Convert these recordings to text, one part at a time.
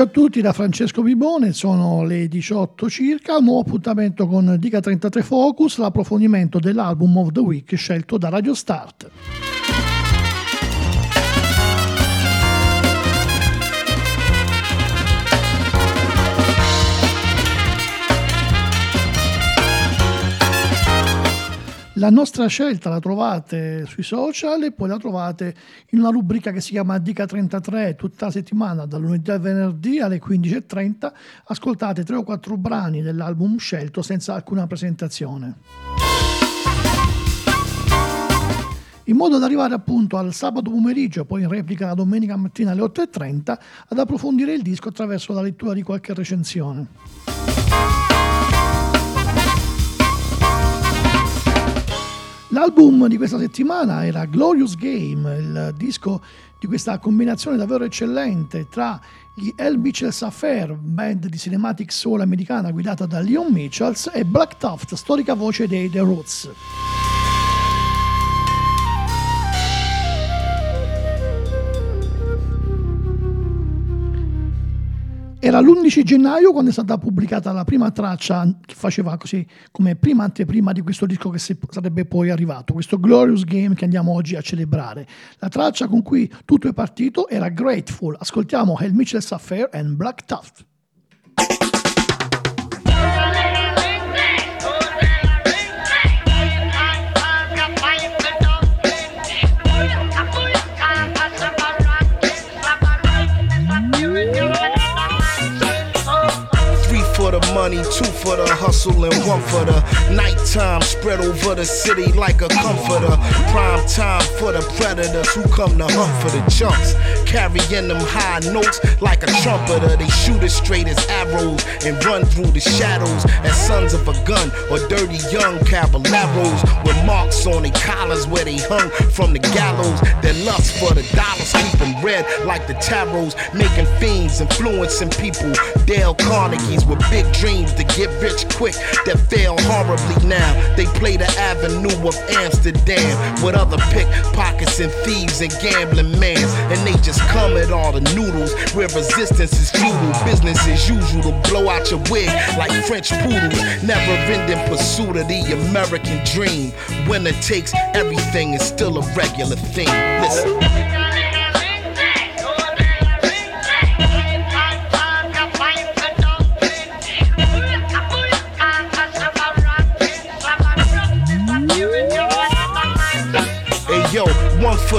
Pomeriggio a tutti da Francesco Bibone, sono le 18 circa, nuovo appuntamento con Dica 33 Focus, l'approfondimento dell'album of the week scelto da Radio Start. La nostra scelta la trovate sui social e poi la trovate in una rubrica che si chiama Dica 33 tutta la settimana, dal lunedì al venerdì alle 15.30. Ascoltate tre o quattro brani dell'album scelto senza alcuna presentazione. in modo da arrivare appunto al sabato pomeriggio, poi in replica la domenica mattina alle 8.30, ad approfondire il disco attraverso la lettura di qualche recensione. L'album di questa settimana era Glorious Game, il disco di questa combinazione davvero eccellente tra gli El Mitchells Affair, band di cinematic soul americana guidata da Leon Mitchells, e Black Tuft, storica voce dei The Roots. Era l'11 gennaio quando è stata pubblicata la prima traccia che faceva così come prima anteprima di questo disco che sarebbe poi arrivato, questo Glorious Game che andiamo oggi a celebrare. La traccia con cui tutto è partito era Grateful. Ascoltiamo Hell Mitchell's Affair and Black Tuft. Hustle and one for the nighttime. Spread over the city like a comforter. Prime time for the predators who come to hunt for the chunks. Carrying them high notes like a trumpeter. They shoot as straight as arrows and run through the shadows as sons of a gun or dirty young caballeros with marks on their collars where they hung from the gallows. Their lust for the dollars keep them red like the tarots, making fiends, influencing people. Dale Carnegie's with big dreams to get rich quick that fail horribly now. They play the avenue of Amsterdam with other pickpockets and thieves and gambling man. And they just come at all the noodles where resistance is futile. Business as usual to blow out your wig like French poodles. Never ending pursuit of the American dream. Winner takes everything is still a regular thing. Listen.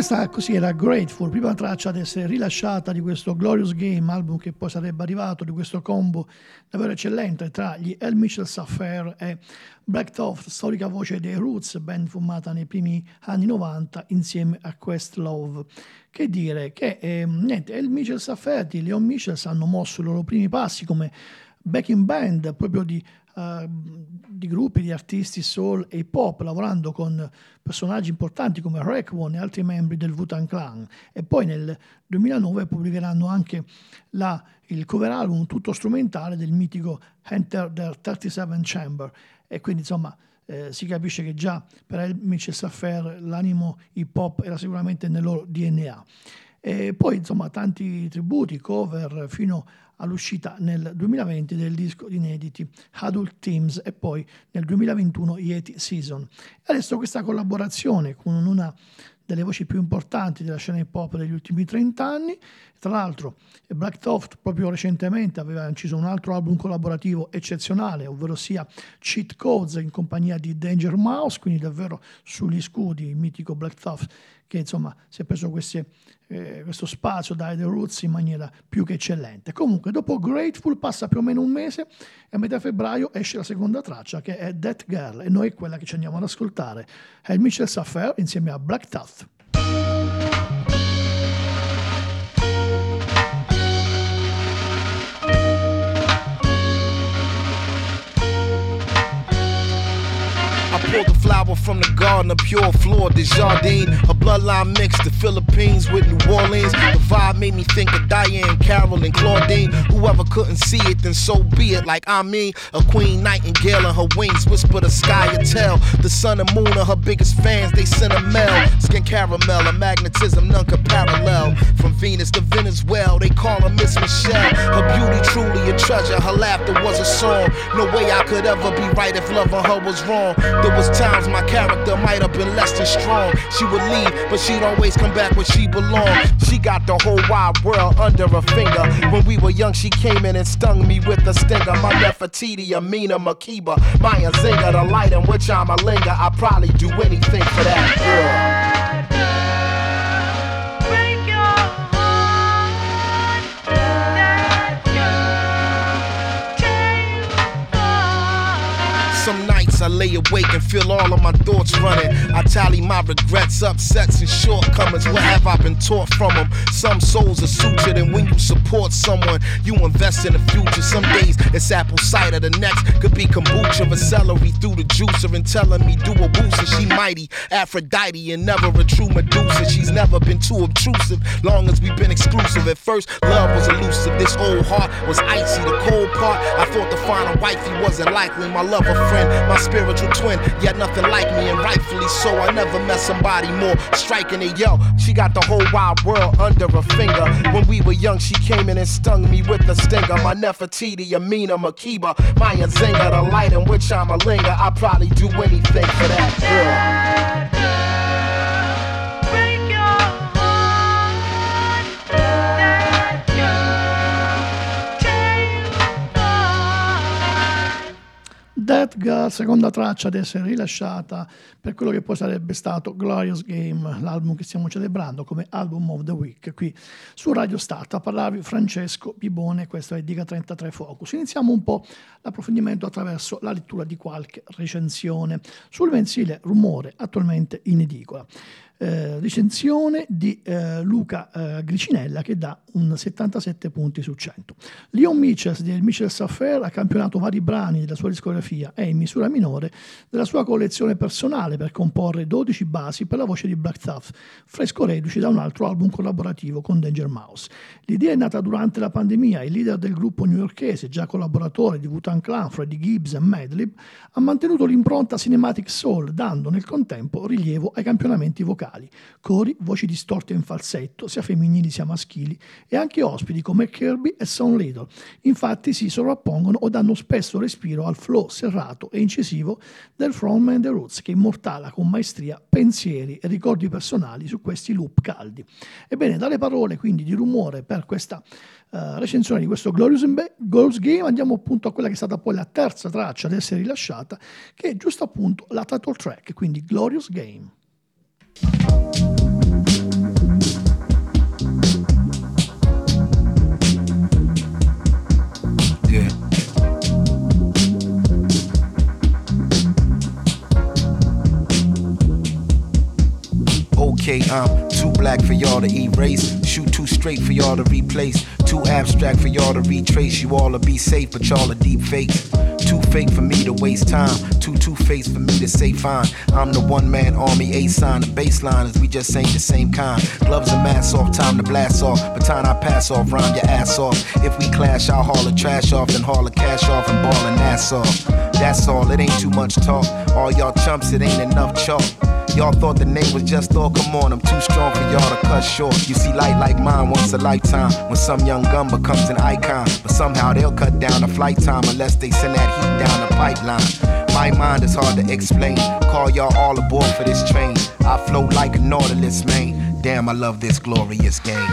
Questa così era Grateful, prima traccia ad essere rilasciata di questo Glorious Game, album che poi sarebbe arrivato, di questo combo davvero eccellente tra gli El Mitchell's Affair e Black Toft, storica voce dei Roots, band formata nei primi anni 90 insieme a Quest Love. Che dire, che eh, niente, El Mitchell's Affair di Leon Mitchells hanno mosso i loro primi passi come backing band proprio di uh, di gruppi di artisti soul e hip hop, lavorando con personaggi importanti come Raekwon e altri membri del Wu-Tang Clan. E poi nel 2009 pubblicheranno anche la, il cover album tutto strumentale del mitico Enter the 37 Chamber. E quindi insomma eh, si capisce che già per El Mitchell Saffer l'animo hip hop era sicuramente nel loro DNA. E poi insomma tanti tributi, cover fino all'uscita nel 2020 del disco di inediti Adult Teams e poi nel 2021 Yeti Season. Adesso questa collaborazione con una delle voci più importanti della scena hip hop degli ultimi 30 anni. Tra l'altro, Black Thought proprio recentemente aveva inciso un altro album collaborativo eccezionale, ovvero sia Cheat Codes in compagnia di Danger Mouse, quindi davvero sugli scudi, il mitico Black Thought che insomma si è preso queste, eh, questo spazio dai The Roots in maniera più che eccellente. Comunque, dopo Grateful passa più o meno un mese e a metà febbraio esce la seconda traccia che è That Girl e noi quella che ci andiamo ad ascoltare è il Mitchell Saffer insieme a Black Tuff. the flower from the garden, a pure floor, the jardine. A bloodline mixed the Philippines with New Orleans. The vibe made me think of Diane, Carol, and Claudine. Whoever couldn't see it, then so be it. Like I mean, a queen nightingale and her wings whisper the sky and tell. The sun and moon are her biggest fans, they send a mail. Skin caramel, a magnetism none could parallel. From Venus to Venezuela, they call her Miss Michelle. Her beauty truly a treasure, her laughter was a song. No way I could ever be right if loving her was wrong. There was times my character might have been less than strong. She would leave, but she'd always come back where she belonged. She got the whole wide world under her finger. When we were young, she came in and stung me with a stinger. My Nefertiti, Amina, Makeba, Maya Zinga, the light in which I'm a linger. I probably do anything for that girl. Lay awake and feel all of my thoughts running. I tally my regrets, upsets, and shortcomings. What have I been taught from them? Some souls are sutured, and when you support someone, you invest in the future. Some days it's apple cider, the next could be kombucha or celery through the juicer and telling me do a booster. She mighty, Aphrodite, and never a true Medusa. She's never been too obtrusive, long as we've been exclusive. At first, love was elusive. This old heart was icy. The cold part, I thought to find a wifey wasn't likely. My lover friend, my spiritual twin, yet nothing like me, and rightfully so. I never met somebody more striking than yo. She got the whole wide world under her finger. When we were young, she came in and stung me with a stinger. My Nefertiti, Amina, Makeba, Maya Zinga, the light in which I'm a linger. I'd probably do anything for that girl. Death Girl, seconda traccia ad essere rilasciata per quello che poi sarebbe stato Glorious Game, l'album che stiamo celebrando come Album of the Week qui su Radio Start. A parlarvi Francesco Bibone, questo è Diga 33 Focus. Iniziamo un po' l'approfondimento attraverso la lettura di qualche recensione sul mensile Rumore, attualmente in edicola. Eh, recensione di eh, Luca eh, Gricinella che dà un 77 punti su 100. Leon Mitchells di Mitchell Affair ha campionato vari brani della sua discografia e in misura minore della sua collezione personale per comporre 12 basi per la voce di Black Thought, fresco reduci da un altro album collaborativo con Danger Mouse. L'idea è nata durante la pandemia, il leader del gruppo newyorkese, già collaboratore di Wu-Tang Clan, Freddie Gibbs e Madlib, ha mantenuto l'impronta cinematic soul, dando nel contempo rilievo ai campionamenti vocali cori, voci distorte in falsetto, sia femminili sia maschili, e anche ospiti come Kirby e Son Little. Infatti si sovrappongono o danno spesso respiro al flow serrato e incisivo del frontman The Roots, che immortala con maestria pensieri e ricordi personali su questi loop caldi. Ebbene, dalle parole quindi di rumore per questa Uh, recensione di questo Glorious Goals Game andiamo appunto a quella che è stata poi la terza traccia ad essere rilasciata che è giusto appunto la title track quindi Glorious Game I'm too black for y'all to erase. Shoot too straight for y'all to replace. Too abstract for y'all to retrace. You all to be safe, but y'all are deep fakes. Too fake for me to waste time. Too two faced for me to say fine. I'm the one man army, A sign. The baseline is we just ain't the same kind. Gloves and masks off, time to blast off. Baton I pass off, rhyme your ass off. If we clash, I'll haul the trash off, then haul the cash off and ball an ass off. That's all, it ain't too much talk. All y'all chumps, it ain't enough chalk. Y'all thought the name was just all come on. I'm too strong for y'all to cut short. You see, light like mine once a lifetime. When some young gun becomes an icon. But somehow they'll cut down the flight time unless they send that heat down the pipeline. My mind is hard to explain. Call y'all all aboard for this train. I float like a nautilus, man. Damn, I love this glorious game.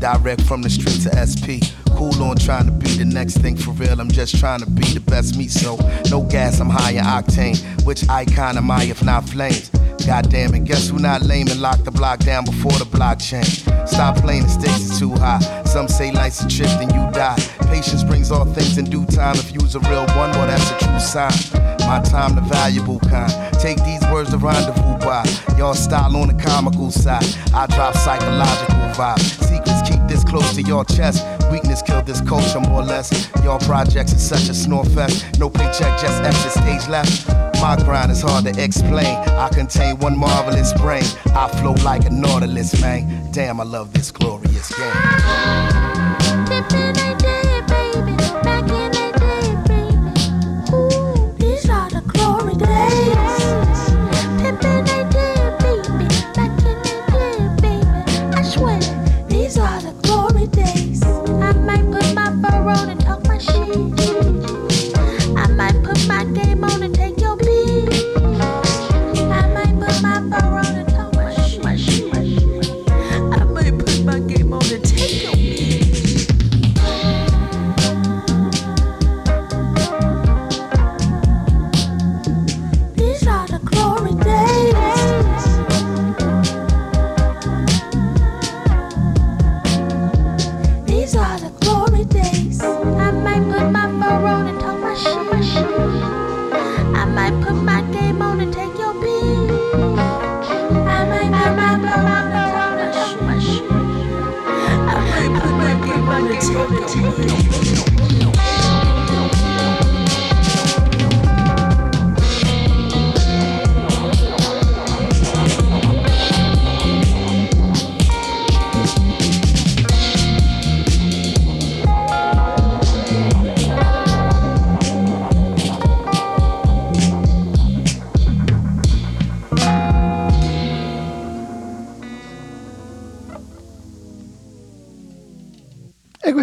Direct from the street to SP. Cool on trying to be the next thing for real. I'm just trying to be the best me. So no gas, I'm high in octane. Which icon am I if not flames? God damn it, guess who not lame and lock the block down before the blockchain? Stop playing, the stakes is too high. Some say life's a trip, then you die. Patience brings all things in due time. If you's a real one, well, that's a true sign. My time, the valuable kind. Take these words to rendezvous by. Y'all style on the comical side. I drop psychological vibes. Secrets keep this close to your chest. Weakness killed this culture more or less. Y'all projects is such a snore fest. No paycheck, just extra stage left. My grind is hard to explain. I contain one marvelous brain. I flow like a nautilus, man. Damn, I love this glorious game.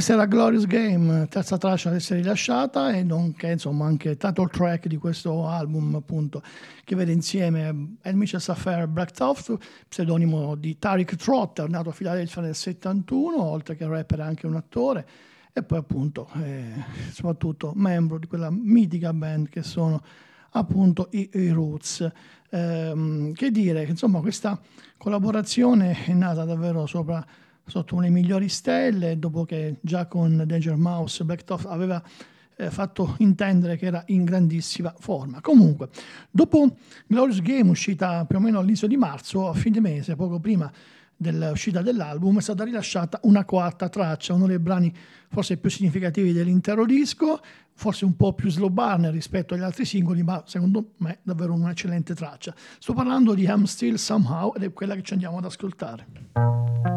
Questa era Glorious Game, terza traccia ad essere rilasciata e nonché insomma anche title track di questo album appunto che vede insieme El Mitchell Saffair e Black Toft, pseudonimo di Tariq Trotter, nato a Filadelfia nel 71, oltre che rapper anche un attore e poi appunto eh, soprattutto membro di quella mitica band che sono appunto i, i Roots. Eh, che dire, insomma questa collaborazione è nata davvero sopra sotto le migliori stelle, dopo che già con Danger Mouse Blacktoff aveva eh, fatto intendere che era in grandissima forma. Comunque, dopo Glorious Game, uscita più o meno all'inizio di marzo, a fine mese, poco prima dell'uscita dell'album, è stata rilasciata una quarta traccia, uno dei brani forse più significativi dell'intero disco, forse un po' più slow burner rispetto agli altri singoli, ma secondo me davvero un'eccellente traccia. Sto parlando di I'm Still Somehow ed è quella che ci andiamo ad ascoltare.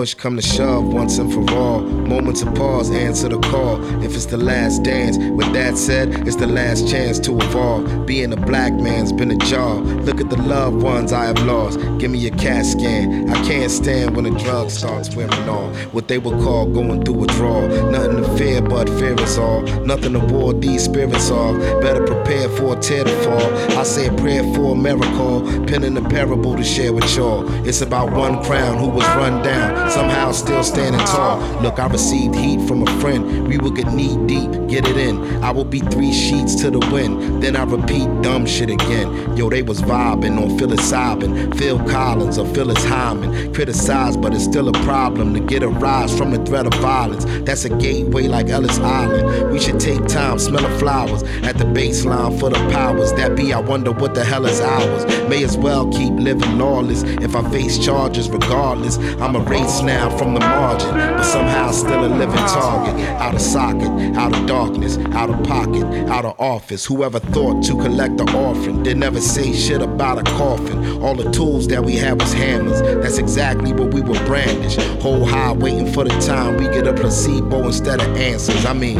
Push come to shove once and for all. Moments of pause, answer the call. If it's the last dance, with that said, it's the last chance to evolve. Being a black man's been a job. Look at the loved ones I have lost. Give me a CAT scan. I can't stand when the drug starts wearing off. What they would call going through a draw. Nothing to fear but fear is all. Nothing to ward these spirits off. Better prepare for a tear to fall. I say a prayer for a miracle. Penning a parable to share with y'all. It's about one crown who was run down. Somehow still standing tall. Look, I received heat from a friend. We will get knee deep, get it in. I will be three sheets to the wind. Then I repeat dumb shit again. Yo, they was vibing on psilocybin. Phil Collins or Phyllis Hyman. Criticized, but it's still a problem to get a rise from the threat of violence. That's a gateway like Ellis Island. We should take time, smell the flowers at the baseline for the powers that be. I wonder what the hell is ours. May as well keep living lawless if I face charges regardless. I'm a now from the margin, but somehow still a living target. Out of socket, out of darkness, out of pocket, out of office. Whoever thought to collect the orphan did never say shit about a coffin. All the tools that we had was hammers. That's exactly what we were brandish. Whole high waiting for the time we get a placebo instead of answers. I mean,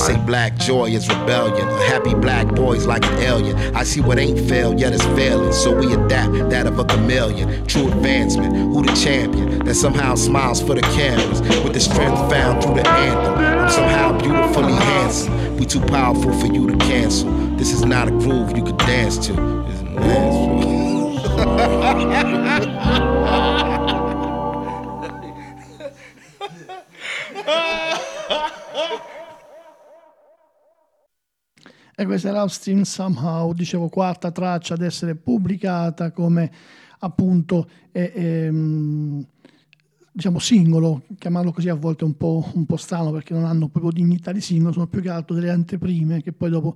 say black joy is rebellion. A happy black boy's like an alien. I see what ain't failed, yet it's failing. So we adapt that of a chameleon. True advancement. Who the champion that somehow smiles for the cameras with the strength found through the anthem? I'm somehow beautifully handsome. We too powerful for you to cancel. This is not a groove you could dance to. It's E questa è l'Austin Somehow, dicevo quarta traccia ad essere pubblicata come appunto eh, eh, diciamo singolo, chiamarlo così a volte è un po', un po', strano perché non hanno proprio dignità di singolo, sono più che altro delle anteprime che poi dopo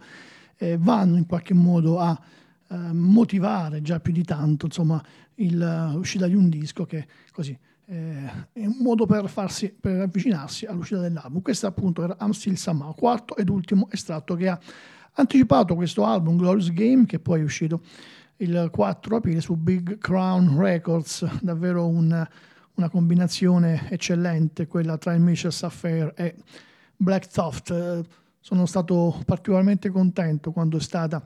eh, vanno in qualche modo a eh, motivare già più di tanto insomma il, l'uscita di un disco che così eh, è un modo per, farsi, per avvicinarsi all'uscita dell'album. Questo appunto era I'm Still Somehow, quarto ed ultimo estratto che ha anticipato questo album Glorious Game che poi è uscito il 4 aprile su Big Crown Records, davvero un, una combinazione eccellente quella tra il Michel Affair e Black Thought. Sono stato particolarmente contento quando è stata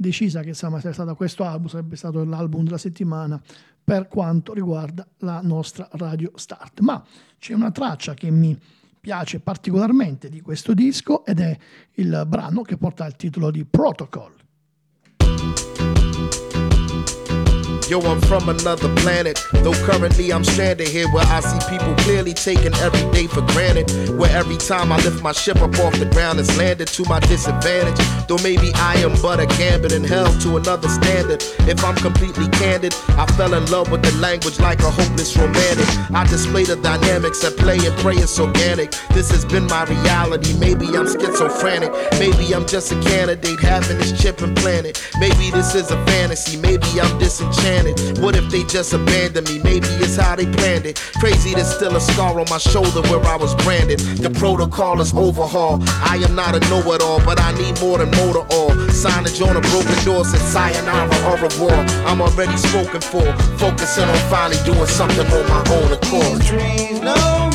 decisa che insomma, sarebbe stato questo album, sarebbe stato l'album della settimana per quanto riguarda la nostra Radio Start. Ma c'è una traccia che mi piace particolarmente di questo disco ed è il brano che porta il titolo di Protocol. Yo, I'm from another planet. Though currently I'm stranded here where I see people clearly taking every day for granted. Where every time I lift my ship up off the ground, it's landed to my disadvantage. Though maybe I am but a gambit in hell to another standard. If I'm completely candid, I fell in love with the language like a hopeless romantic. I display the dynamics at play and pray it's organic. This has been my reality. Maybe I'm schizophrenic. Maybe I'm just a candidate having this chip implanted. Maybe this is a fantasy. Maybe I'm disenchanted planet. What if they just abandon me? Maybe it's how they planned it. Crazy, there's still a scar on my shoulder where I was branded. The protocol is overhaul. I am not a know it all, but I need more than motor oil. Signage on a broken door said sayonara or a war. I'm already spoken for. Focusing on finally doing something on my own accord. Trees know me.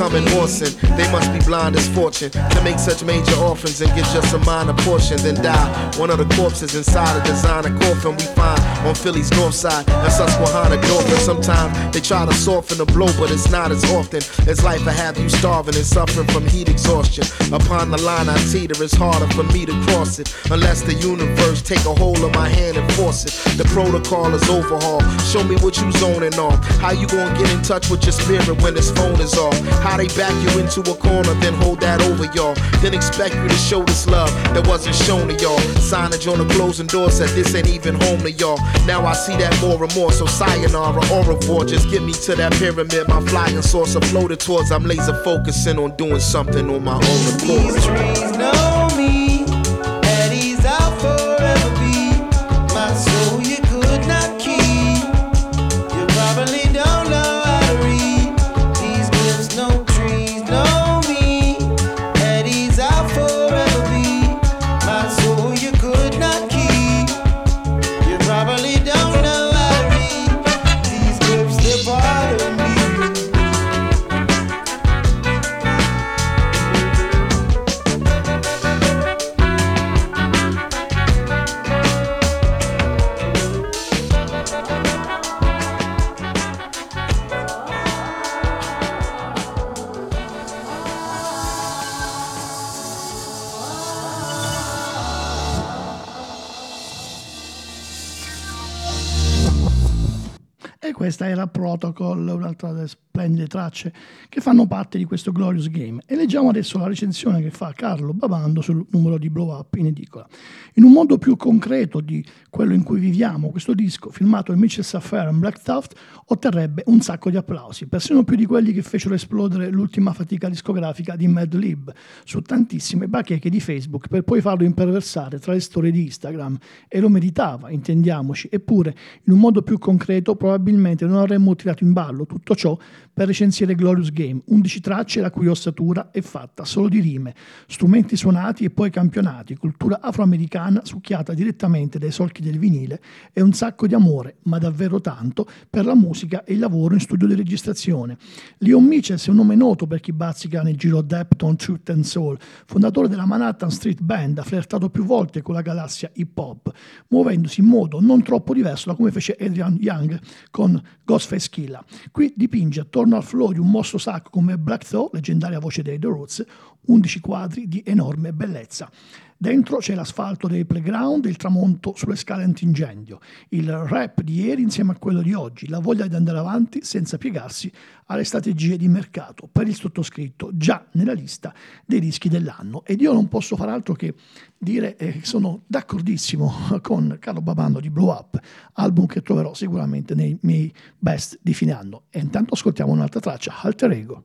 It Orson. They must be blind as fortune to make such major orphans and get just a minor portion, then die. One of the corpses inside a designer coffin we find on Philly's north side and Susquehanna Dauphin. Sometimes they try to soften the blow, but it's not as often as life I have you starving and suffering from heat exhaustion. Upon the line I teeter, it's harder for me to cross it unless the universe take a hold of my hand and force it. The protocol is overhauled. Show me what you zoning on. How you gonna get in touch with your spirit when this phone is off? How they back you into a corner, then hold that over y'all. Then expect you to show this love that wasn't shown to y'all. Signage on the closing door said this ain't even home to y'all. Now I see that more and more, so sayonara, au revoir. Just get me to that pyramid, my flying saucer floated towards. I'm laser focusing on doing something on my own accord. These trees know me, era Protocol, un'altra delle splendide tracce che fanno parte di questo Glorious Game. E leggiamo adesso la recensione che fa Carlo Babando sul numero di Blow Up in edicola. In un modo più concreto di quello in cui viviamo, questo disco, firmato da Mitchell Safar e Black Tuft, otterrebbe un sacco di applausi, persino più di quelli che fecero esplodere l'ultima fatica discografica di Mad Lib su tantissime bacheche di Facebook per poi farlo imperversare tra le storie di Instagram. E lo meritava, intendiamoci. Eppure, in un modo più concreto, probabilmente non avremmo tirato in ballo tutto ciò per recensire Glorious Game, 11 tracce la cui ossatura è fatta solo di rime, strumenti suonati e poi campionati, cultura afroamericana succhiata direttamente dai solchi del vinile e un sacco di amore, ma davvero tanto, per la musica e il lavoro in studio di registrazione. Leon Michels è un nome noto per chi bazzica nel giro Depton, Truth and Soul, fondatore della Manhattan Street Band, ha flirtato più volte con la galassia hip hop, muovendosi in modo non troppo diverso da come fece Adrian Young con Ghostface Killa. Qui dipinge attorno al flow di un mostro sacro come Black Thought, leggendaria voce dei The Roots, 11 quadri di enorme bellezza. Dentro c'è l'asfalto dei playground il tramonto sulle scale antincendio, il rap di ieri insieme a quello di oggi, la voglia di andare avanti senza piegarsi alle strategie di mercato, per il sottoscritto già nella lista dei dischi dell'anno. Ed io non posso far altro che dire eh, che sono d'accordissimo con Carlo Babando di Blow Up, album che troverò sicuramente nei miei best di fine anno. E intanto ascoltiamo un'altra traccia, Alter Ego.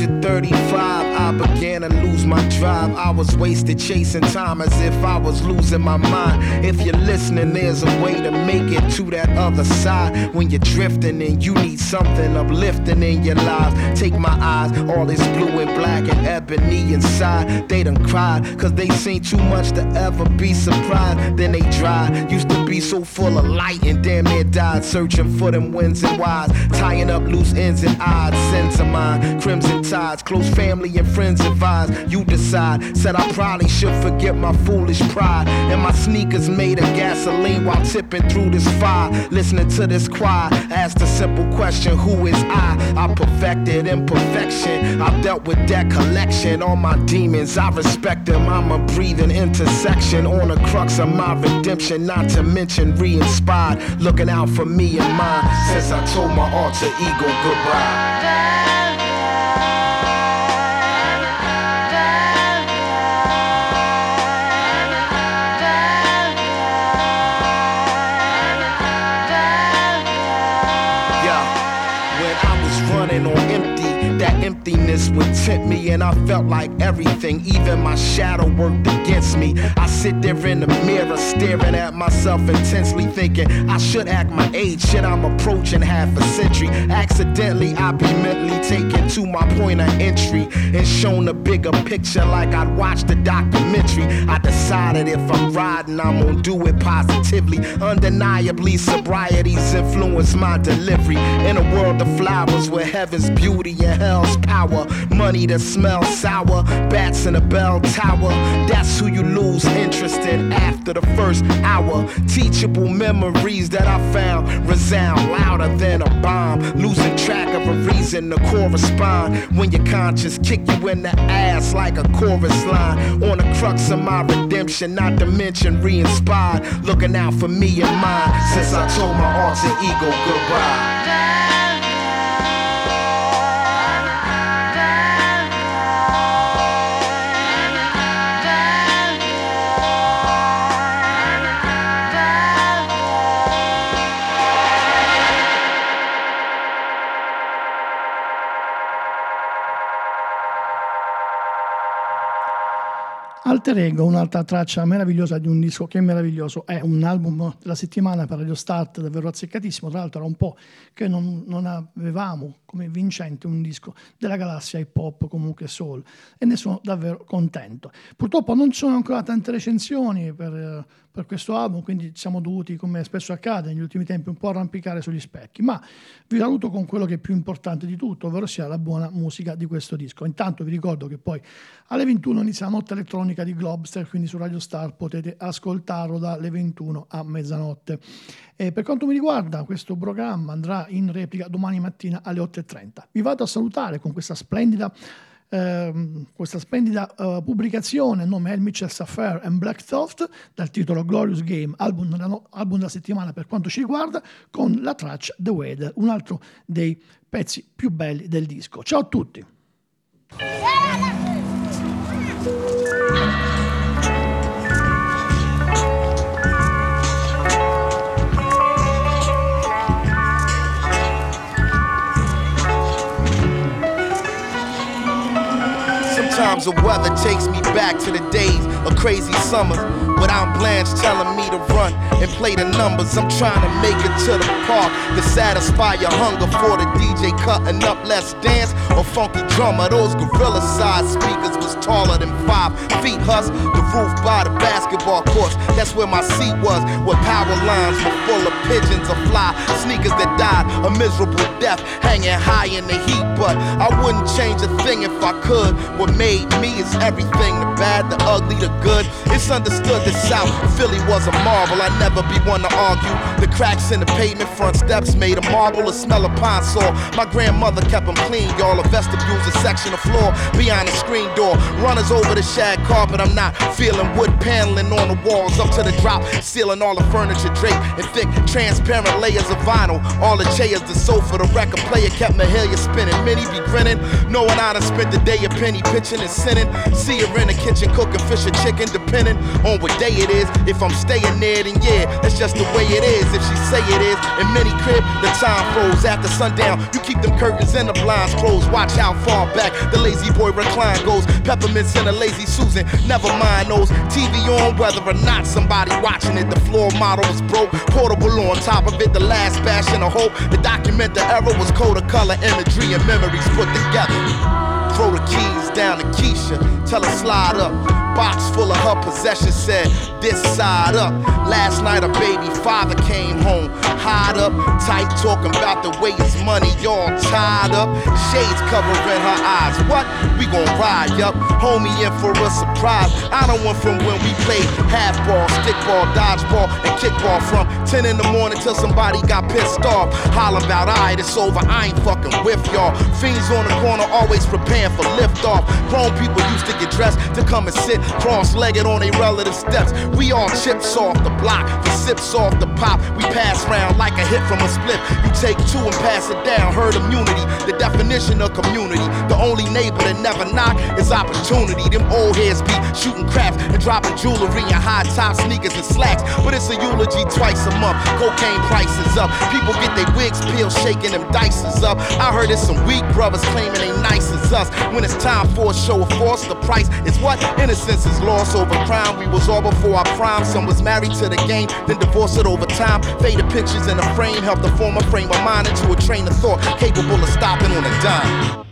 Age of 35, I began to lose my drive. I was wasted chasing time as if I was losing my mind. If you're listening, there's a way to make it to that other side. When you're drifting and you need something uplifting in your lives. Take my eyes, all this blue and black and ebony inside. They done cried, cause they seen too much to ever be surprised. Then they dry. Used be so full of light and damn near died. Searching for them wins and whys. Tying up loose ends and odds. Sins of mine, crimson tides. Close family and friends advise. You decide. Said I probably should forget my foolish pride. And my sneakers made of gasoline while tipping through this fire. Listening to this choir. Asked a simple question Who is I? I perfected imperfection. I've dealt with that collection. All my demons, I respect them. I'm a breathing intersection. On the crux of my redemption. Not to mention re inspired. Looking out for me and mine. Since I told my alter ego goodbye. Tempt me, and I felt like everything, even my shadow worked against me. I sit there in the mirror, staring at myself intensely, thinking I should act my age. Shit, I'm approaching half a century. Accidentally, I be mentally taken to my point of entry and shown a bigger picture like I'd watched a documentary. I decided if I'm riding, I'm gonna do it positively. Undeniably, sobriety's influenced my delivery. In a world of flowers where heaven's beauty and hell's power, money that smells sour, bats in a bell tower. That's who you lose interest in after the first hour. Teachable memories that I found resound louder than a bomb. Losing track of a reason to correspond when your conscience kick you in the ass like a chorus line. On the crux of my redemption, not to mention re-inspired. Looking out for me and mine since I told my alter ego goodbye. Alter Ego, un'altra traccia meravigliosa di un disco che è meraviglioso, è un album della settimana per Radio Start davvero azzeccatissimo, tra l'altro era un po' che non, non avevamo come vincente un disco della galassia hip hop comunque soul e ne sono davvero contento. Purtroppo non ci sono ancora tante recensioni per, per questo album, quindi siamo dovuti, come spesso accade negli ultimi tempi, un po' arrampicare sugli specchi, ma vi saluto con quello che è più importante di tutto, ovvero sia la buona musica di questo disco. Intanto vi ricordo che poi alle 21 inizia la notte elettronica di Globster, quindi su Radio Star potete ascoltarlo dalle 21 a mezzanotte. E per quanto mi riguarda, questo programma andrà in replica domani mattina alle 8.30. Vi vado a salutare con questa splendida Uh, questa splendida uh, pubblicazione, nome è Mitchell Affair and Black Thought, dal titolo Glorious Game, album della, no, album della, settimana per quanto ci riguarda, con la traccia The Weather, un altro dei pezzi più belli del disco. Ciao a tutti! Sometimes the weather takes me back to the days of crazy summers. Without Blanche telling me to run and play the numbers, I'm trying to make it to the park to satisfy your hunger for the DJ cutting up. Let's dance or funky drummer. Those gorilla sized speakers was taller than five feet. Hus, the roof by the basketball courts. That's where my seat was, where power lines were full of pigeons of fly. Sneakers that died a miserable death, hanging high in the heat. But I wouldn't change a thing if I could. What made me is everything the bad, the ugly, the good. It's understood that South Philly was a marvel. I never be one to argue. The cracks in the pavement, front steps made of marble, the smell of pine saw. My grandmother kept them clean, y'all. A vestibule's a section of floor beyond the screen door. Runners over the shag carpet. I'm not feeling wood paneling on the walls up to the drop, sealing all the furniture draped in thick, transparent layers of vinyl. All the chairs, the sofa, the record player kept Mahalia spinning. Many be grinning, knowing I done spent the day a penny pitching and sinning. See her in the kitchen cooking fish and chicken, depending on what day it is. If I'm staying there, then yeah, that's just the way it is. If she say it is, in many crib, the time froze after sundown. You keep them curtains and the blinds closed. Watch how far back the lazy boy recline goes. Peppermints and a lazy Susan, never mind those. TV on, whether or not somebody watching it. The floor model was broke, portable on top of it. The last bastion of hope. The document the error was code of color imagery and memories put together. Throw the keys down to Keisha, tell her slide up. Box full of her possessions said, this side up. Last night a baby father came home, hide up, tight talking about the way his money all tied up. Shades covering her eyes. What? We gon' ride, yup. Homie in for a surprise. I don't want from when we played half ball, stick ball, dodgeball, and kickball from 10 in the morning till somebody got pissed off. Hollering about, alright, it's over, I ain't fucking with y'all. Fiends on the corner always preparing for liftoff. Grown people used to get dressed to come and sit cross-legged on their relative steps. We all chips off the block, the sips off the pop. We pass round like a hit from a split. You take two and pass it down. Herd immunity, the definition of community. The only neighbor that never knock is opportunity. Them old heads be shooting craps and dropping jewelry and high top sneakers and slacks. But it's a eulogy twice a month. Cocaine prices up. People get their wigs peeled, shaking them dices up. I heard it's some weak brothers claiming they nice as us. When it's time for a show of force, the price is what? Innocence is lost over crime. We was all before our prime. Some was married to the game, then divorced it over time. Faded pictures in a frame helped to form a frame of mind into a train of thought capable of stopping on a dime.